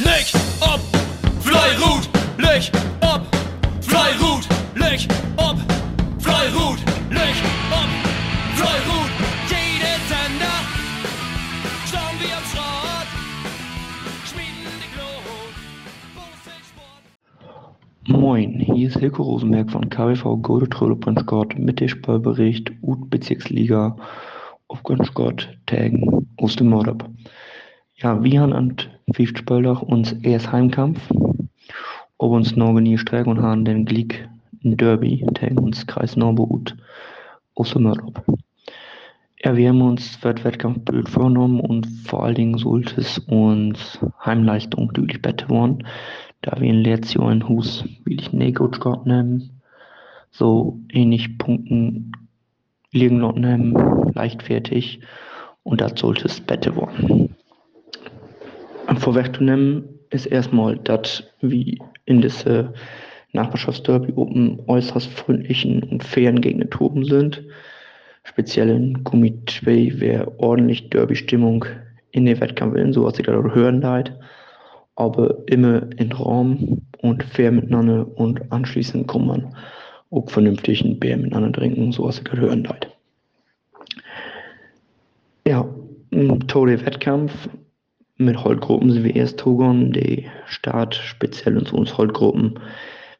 Leg ob, Fleirut, leg ob, Fleirut, leg ob, Fleirut, leg ob, Fleirut. Jede Sender, schauen wir am Schrott, schmieden die Sport. Moin, hier ist Hilko Rosenberg von KWV Gode Tröle Sport mit dem Spielbericht UT Bezirksliga auf Sport Tagen aus dem Mordab. Ja, wir haben fünf Spieltag uns erst Heimkampf, ob uns noch nie strecken und haben den Glick Derby gegen uns Kreis Norberut aus dem Mordab. Ja, wir haben uns für den Wettkampf blöd vorgenommen und vor allen Dingen sollte es uns Heimleistung deutlich besser werden, da wir in letztes Jahr ein Hus will ich Negotsch gehabt nehmen, so ähnlich Punkten liegen noch nehmen, leichtfertig und das sollte es besser werden. Vorwegzunehmen ist erstmal, dass wie in diese Nachbarschaftsderby oben äußerst freundlichen und fairen Gegner toben sind. Speziell in Gummi 2 wäre ordentlich Derby-Stimmung in den Wettkämpfen, so was ich da hören leid. Aber immer in Raum und fair miteinander und anschließend kann man auch vernünftig ein Bier miteinander trinken, so was ich da hören leid. Ja, ein toller Wettkampf mit Holtgruppen sind wir erst togon, die Start speziell in uns Holtgruppen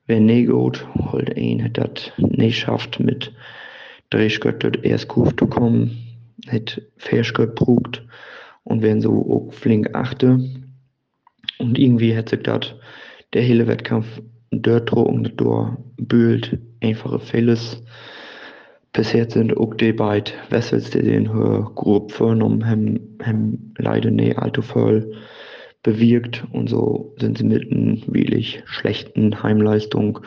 wer nie gut, Holt ein hat das nicht schafft mit Drehschgött dort erst Kuf zu kommen, hat Verschgött brugt und werden so auch flink achte. Und irgendwie hat sich das der hele Wettkampf dort und dort bühlt einfache Fehles. Bisher sind auch die beiden Wessels, die den höher grob haben, haben leider nicht allzu voll bewirkt und so sind sie mit einer wirklich schlechten Heimleistung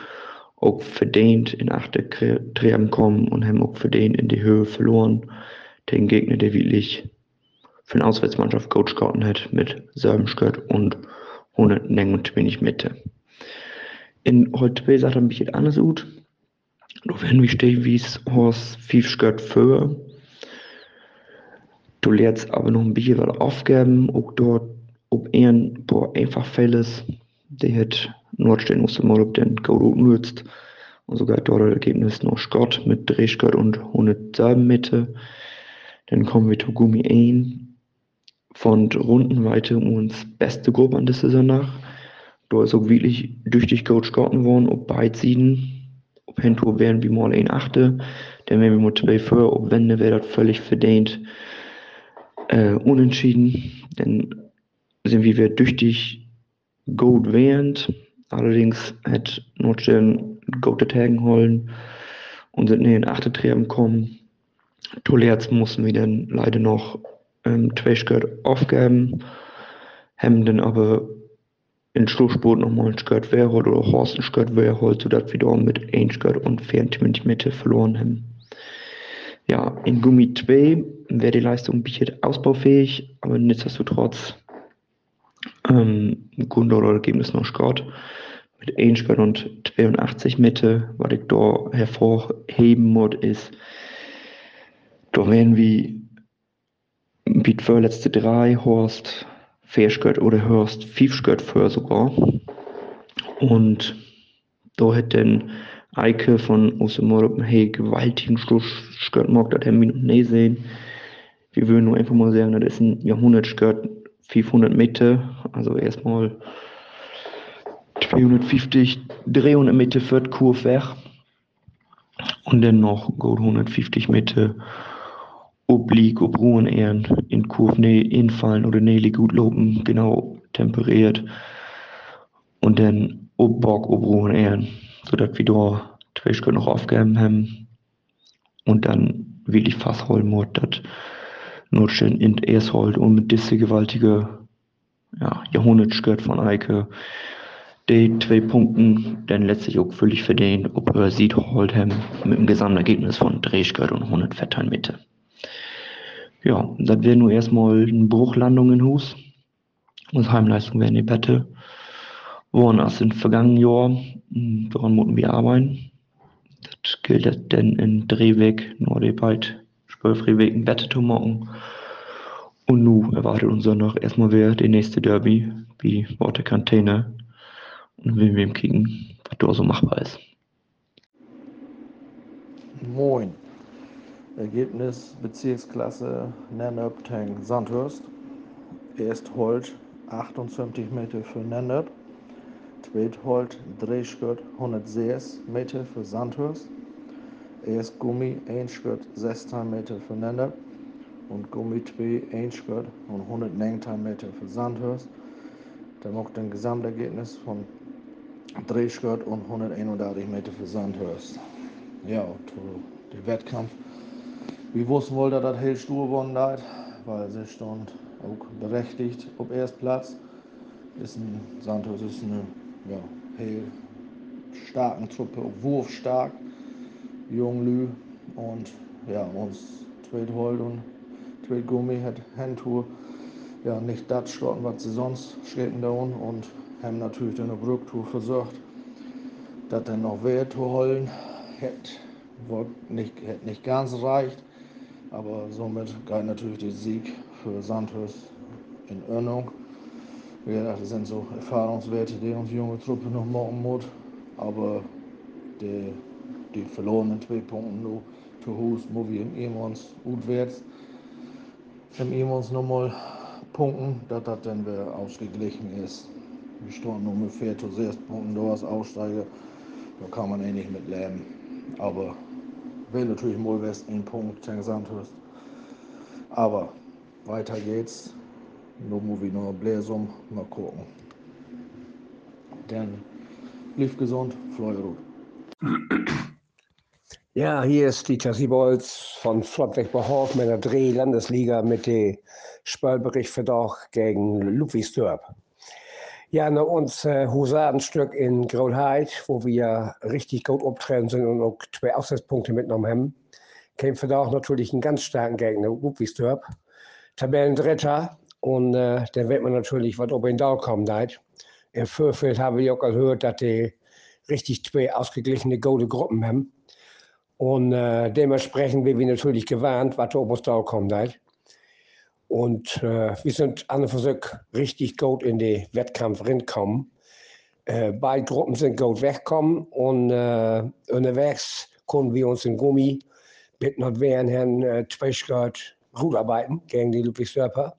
auch verdient in achte Treppen kommen und haben auch verdient in die Höhe verloren. Den Gegner, der wirklich für eine Auswärtsmannschaft Coach gehalten hat mit Serbenskört und 129 Mitte. In heute sagt er ein bisschen anders gut. Du wenn wie es Horst Fiefskört für. Du lernst aber noch ein bisschen was aufgeben, auch dort, ob er ein paar einfach Fälles, der hat Nordstehen muss mal, ob den Gold nutzt. Und sogar dort das Ergebnis noch Scott mit Drehskott und 107 Mitte. Dann kommen wir zu Gummi 1 von Rundenweite uns beste Gruppe an der Saison nach. Da ist auch wirklich tüchtig Coach gehalten worden, ob beide Sieden op Hintour wären wie mal ein achte, dann wären wir mit zwei für, ob Wende wäre das völlig verdient äh, unentschieden. Dann sind wir tüchtig gut während. Allerdings hat Nordstern gute Tagen holen und sind in den achte Treffen kommen. Tolerz mussten wir dann leider noch ähm, Tweischgurt aufgeben, haben dann aber in Schlussspurt nochmal ein Skirt Wehrhold oder Horst ein Skirt Wehrhold, sodass wir da mit ein Skirt und 24 Meter verloren haben. Ja, in Gummi 2 wäre die Leistung bisschen ausbaufähig, aber nichtsdestotrotz ähm, Gundor Ergebnis noch Scott mit 1 Skirt und 82 Meter, was ich da hervorheben muss, ist, da wären wir wie die letzte drei Horst Verschgött oder hörst Fiefschgött für sogar. Und da hat dann Eike von Osemorp hey gewaltigen Schluss mag das wir noch nie sehen. Wir würden nur einfach mal sagen, das ist ein Jahrhundertskört 500 Meter, also erstmal 250, 300 Meter für die Kurve weg. Und dann noch gut 150 Meter Oblique, Obruhen eher in Kurve nee, infallen oder nee, gut loben, genau temperiert. Und dann Obbock, Obruhen eher, sodass wir da Twitch noch aufgeben haben. Und dann will ich fast holen, dass Notstellen in erst und mit diese gewaltige ja, Jahrhundertskirt von Eike die zwei Punkten dann letztlich auch völlig verdient, ob er sieht holt haben mit dem Gesamtergebnis von Drehskirt und 100 Fettern Mitte. Ja, das wäre nur erstmal eine Bruchlandung in Hus. Unsere Heimleistung wäre eine Bette. Woran erst im vergangenen Jahr, woran mussten wir arbeiten. Das gilt dann in Drehweg, beiden Spölfreweg in Bette zu machen. Und nun erwartet uns noch erstmal wieder die nächste Derby, wie Worte Kantine. Und wir werden kicken, was da so machbar ist. Moin. Ergebnis Bezirksklasse Nennep gegen Sandhurst. Erst Holt 28 Meter für Nennep. Zweit Holt Drehschritt 106 Meter für Sandhurst. Erst Gummi 1 Schritt 16 Meter für Nennep. Und Gummi 2 1 Schritt und 119 Meter für Sandhurst. Da macht ein Gesamtergebnis von Drehschritt und 131 Meter für Sandhurst. Ja, der Wettkampf wir wussten wohl, dass das heel stur geworden hat, weil sie stand auch berechtigt auf Erstplatz. Ist ein, Santos ist eine ja, heel starken Truppe, wurfstark, Junglü und ja, uns Tweethold und Tweetgummi hat Handtour ja nicht das starten, was sie sonst schritten da und haben natürlich dann eine Rücktour versucht, das dann noch wert zu holen. Hätte nicht, hätte nicht ganz reicht. Aber somit galt natürlich der Sieg für Sandhurst in Ordnung. Wie das sind so Erfahrungswerte, die uns junge Truppe noch machen muss. Aber die, die verlorenen zwei Punkte nur zu Hus, wo wir im Emons utwärts im Emons nochmal punkten, dass das dann wieder ausgeglichen ist. Wir standen ungefähr zu sechs Punkten, du als Aussteiger, da kann man eh nicht mit leben. Aber will natürlich Molwest einen Punkt gegen Sandhurst. Aber weiter geht's. Nur Movie, nur Bläsum. Mal gucken. Dann lief gesund, Fleurut. Ja, hier ist Dieter Siebolz von Flottweg Behof mit der Dreh-Landesliga mit dem Spielbericht für doch gegen Ludwigsdorp. Ja, nach uns äh, Husarenstück in Grolheid, wo wir richtig gut auftreten sind und auch zwei Aussatzpunkte mitgenommen haben, kämpfen da auch natürlich einen ganz starken Gegner, Ludwigsdorp. Tabellendritter und äh, da wird man natürlich was ob in da kommt. Halt. Im Vorfeld habe ich auch gehört, dass die richtig zwei ausgeglichene gute Gruppen haben. Und äh, dementsprechend werden wir natürlich gewarnt, was ob uns da kommt. Halt. Und äh, wir sind an und für richtig gut in den Wettkampf reingekommen. Äh, beide Gruppen sind gut weggekommen und äh, unterwegs konnten wir uns in Gummi mit Nordwehren Herrn äh, Tweischgott gut arbeiten gegen die Ludwigsdörper.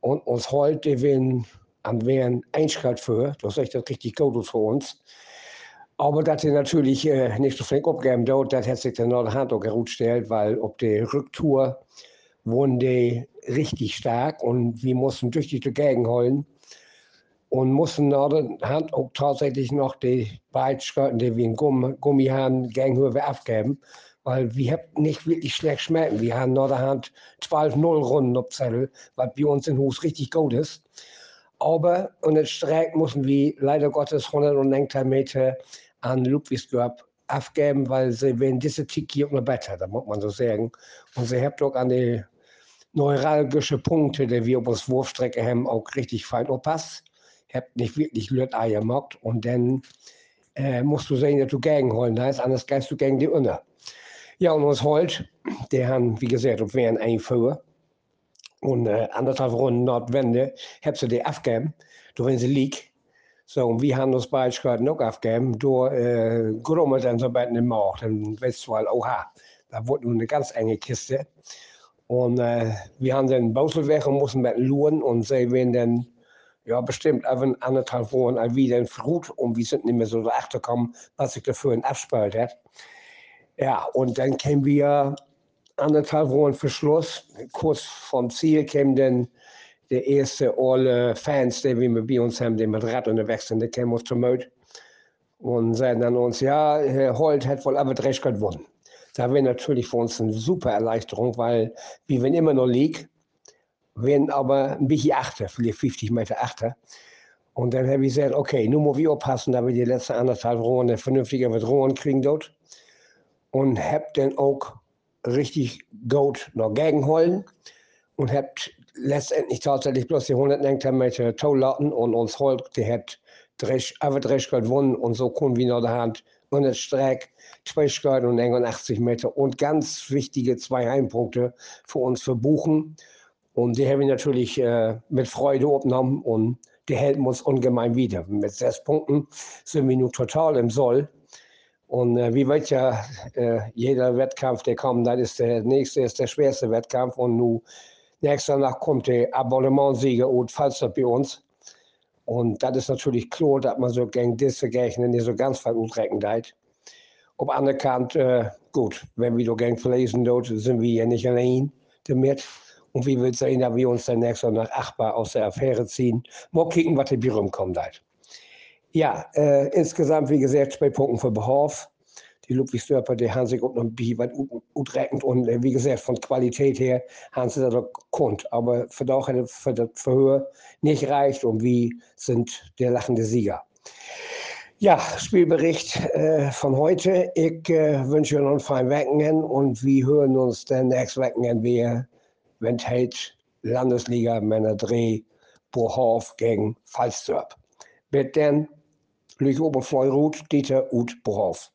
Und uns heute werden an Wehren Einschritt für, das ist echt richtig gut für uns. Aber dass sie natürlich äh, nicht so flink abgeben dort, das hat sich dann noch Hand auch gerutscht, weil ob die Rücktour wurden die richtig stark und wir mussten durch die Gegend holen und mussten Hand auch tatsächlich noch die Beitschritten, die wir in Gummi, Gummi haben, gegenüber abgeben, weil wir haben nicht wirklich schlecht schmecken. Wir haben der Hand 12-0 Runden auf Zettel, was bei uns im Hus richtig gut ist. Aber und den Streck mussten wir leider Gottes 110 Meter an Ludwigsdorf abgeben, weil sie wenn diese Tiki auch noch besser, da muss man so sagen. Und sie haben doch an die neuralgische Punkte, die wir auf uns Wurfstrecke haben, auch richtig fein. Ich habe nicht wirklich Lüt gemacht und dann äh, musst du sehen, dass du gegen holen da ist, anders gehst du gegen die Unter. Ja, und uns Holt, der haben, wie gesagt, auf wären ein Föhr und äh, anderthalb Runden Nordwende, hab sie die aufgegeben, du wenn sie liegt. So, und wir haben uns beide gerade noch aufgegeben, du äh, grummelt dann so bei den Mauer, dann weißt du halt, oha, da wurde nur eine ganz enge Kiste. Und äh, wir haben den Bausel weg und mussten mit Luren und sie werden dann ja, bestimmt even anderthalb Wochen wieder in Frut und wir sind nicht mehr so gekommen, was sich dafür in abspielt hat. Ja, und dann kämen wir anderthalb Wochen für Schluss. Kurz vom Ziel kämen dann der erste alle Fans, die wir bei uns haben, die mit Rad unterwegs sind, die kämen uns zum Mut und sagten dann uns, ja, Herr Holt hat wohl aber recht gewonnen. Da wäre natürlich für uns eine super Erleichterung, weil wir wenn immer noch liegen, wenn aber ein bisschen achter, vielleicht 50 Meter achter. Und dann habe ich gesagt, okay, nun muss wir aufpassen, wir die letzten anderthalb Runden vernünftiger mit Ruhen kriegen dort. Und habe dann auch richtig gut noch gegenholen und habe letztendlich tatsächlich bloß die 100 Meter Tollaten und uns holt, die hat aber gewonnen und so konnten wir noch der Hand und es Streck, zwei Stunden und 81 Meter und ganz wichtige zwei Heimpunkte für uns verbuchen. Und die haben wir natürlich äh, mit Freude aufgenommen und die helfen uns ungemein wieder. Mit sechs Punkten sind wir nun total im Soll. Und äh, wie wird ja äh, jeder Wettkampf, der kommt, dann ist der nächste ist der schwerste Wettkampf und nun nächster Nacht kommt der Abonnementsieger und Falster bei uns. Und das ist natürlich klar, dass man so gegen diese Gegner nicht so ganz viel utrecken der anderen Kant, äh, gut, wenn wir da gegen verlesen dort, sind wir ja nicht allein damit. Und wie wird sein, dass wir uns dann nächstes Mal nach Achbar aus der Affäre ziehen. Mal kicken, was der Bier kommt halt. Ja, äh, insgesamt, wie gesagt, zwei Punkte für Behof. Die Ludwig Störper, die haben sich auch noch ein bisschen was utreckend und äh, wie gesagt, von Qualität her haben sie das gekonnt. Aber für das, Verhör nicht reicht und wie sind der lachende Sieger. Ja, Spielbericht äh, von heute. Ich äh, wünsche Ihnen einen feinen Wochenende und wir hören uns dann nächstes Wochenende wieder wenn halt Landesliga Männer Dreh Bohof gegen Falsterb. Mit dann Lüch Oberfleurut, Dieter Ut Bohof.